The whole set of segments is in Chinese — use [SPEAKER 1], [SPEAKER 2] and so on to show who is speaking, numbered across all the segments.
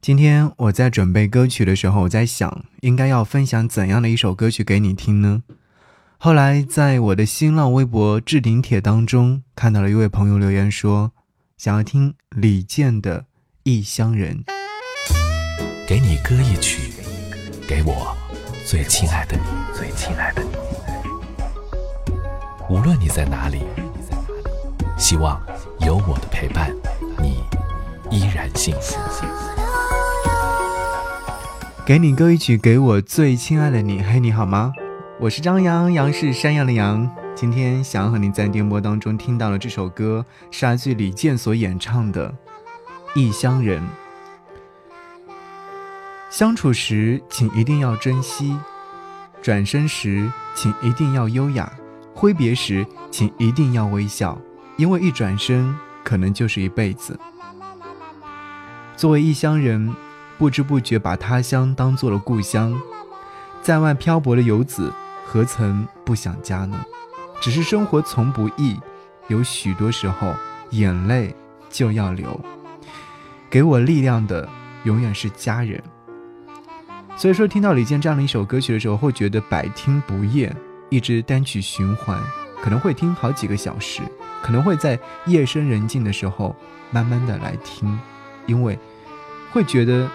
[SPEAKER 1] 今天我在准备歌曲的时候，我在想应该要分享怎样的一首歌曲给你听呢？后来在我的新浪微博置顶帖当中看到了一位朋友留言说，想要听李健的《异乡人》。
[SPEAKER 2] 给你歌一曲，给我最亲爱的你，最亲爱的你。无论你在哪里，希望有我的陪伴，你依然幸福。
[SPEAKER 1] 给你歌一曲，给我最亲爱的你。嘿，你好吗？我是张扬，杨是山羊的羊。今天想要和你在电波当中听到了这首歌，是来自李健所演唱的《异乡人》。相处时，请一定要珍惜；转身时，请一定要优雅；挥别时，请一定要微笑，因为一转身，可能就是一辈子。作为异乡人。不知不觉把他乡当做了故乡，在外漂泊的游子何曾不想家呢？只是生活从不易，有许多时候眼泪就要流。给我力量的永远是家人。所以说，听到李健这样的一首歌曲的时候，会觉得百听不厌，一直单曲循环，可能会听好几个小时，可能会在夜深人静的时候慢慢的来听，因为会觉得。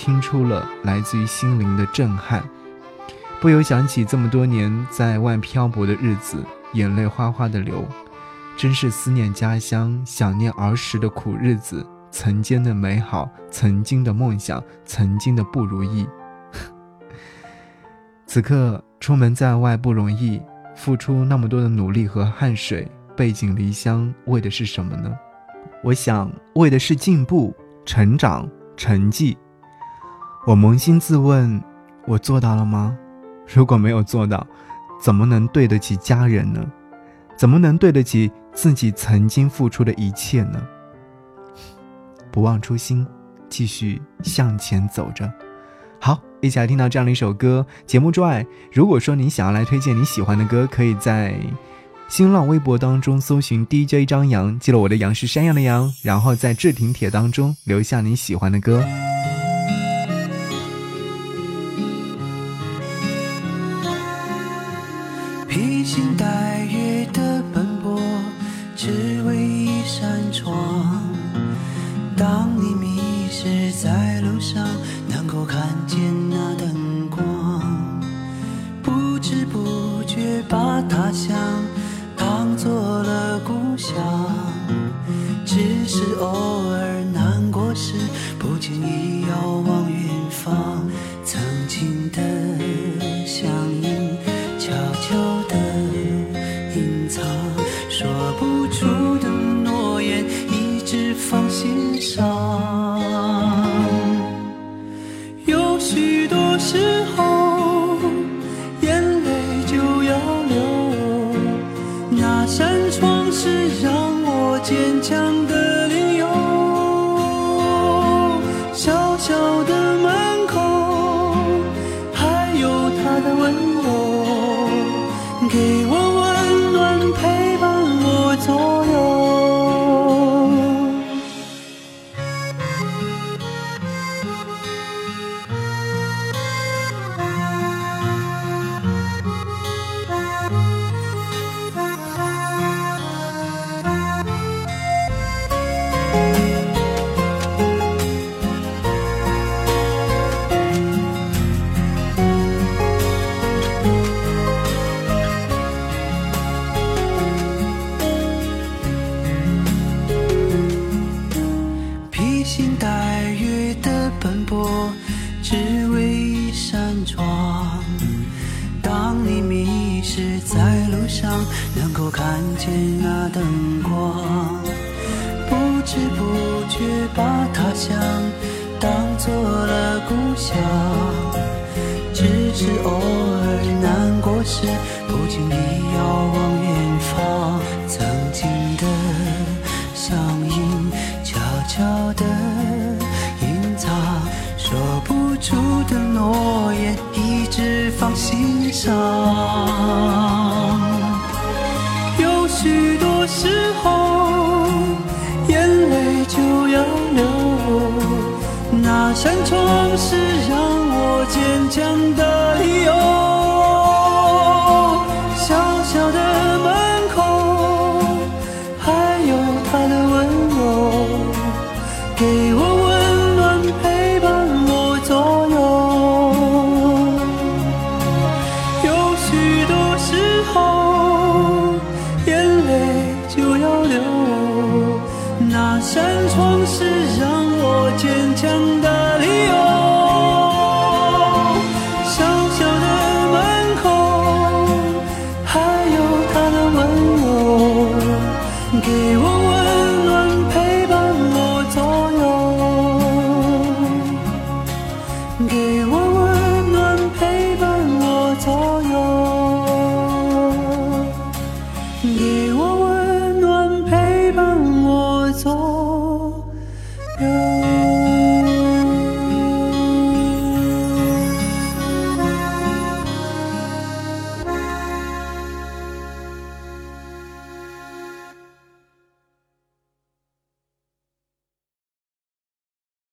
[SPEAKER 1] 听出了来自于心灵的震撼，不由想起这么多年在外漂泊的日子，眼泪哗哗的流，真是思念家乡，想念儿时的苦日子，曾经的美好，曾经的梦想，曾经的不如意。此刻出门在外不容易，付出那么多的努力和汗水，背井离乡，为的是什么呢？我想，为的是进步、成长、成绩。我扪心自问，我做到了吗？如果没有做到，怎么能对得起家人呢？怎么能对得起自己曾经付出的一切呢？不忘初心，继续向前走着。好，一起来听到这样的一首歌。节目之外，如果说你想要来推荐你喜欢的歌，可以在新浪微博当中搜寻 DJ 张扬，记了我的杨是山羊的羊，然后在置顶帖当中留下你喜欢的歌。
[SPEAKER 3] 披星戴月的奔波，只为一扇窗。当你迷失在路上，能够看见那灯光，不知不觉把他乡当做了故乡。只是偶的门口，还有他的温柔。在路上能够看见那灯光，不知不觉把他乡当做了故乡。只是偶尔难过时，不经意遥望远方，曾经的相依，悄悄地隐藏，说不出的诺言，放心上。有许多时候，眼泪就要流。那扇窗是让我坚强的是让我坚强的理由。小小的门口，还有他的温柔，给我。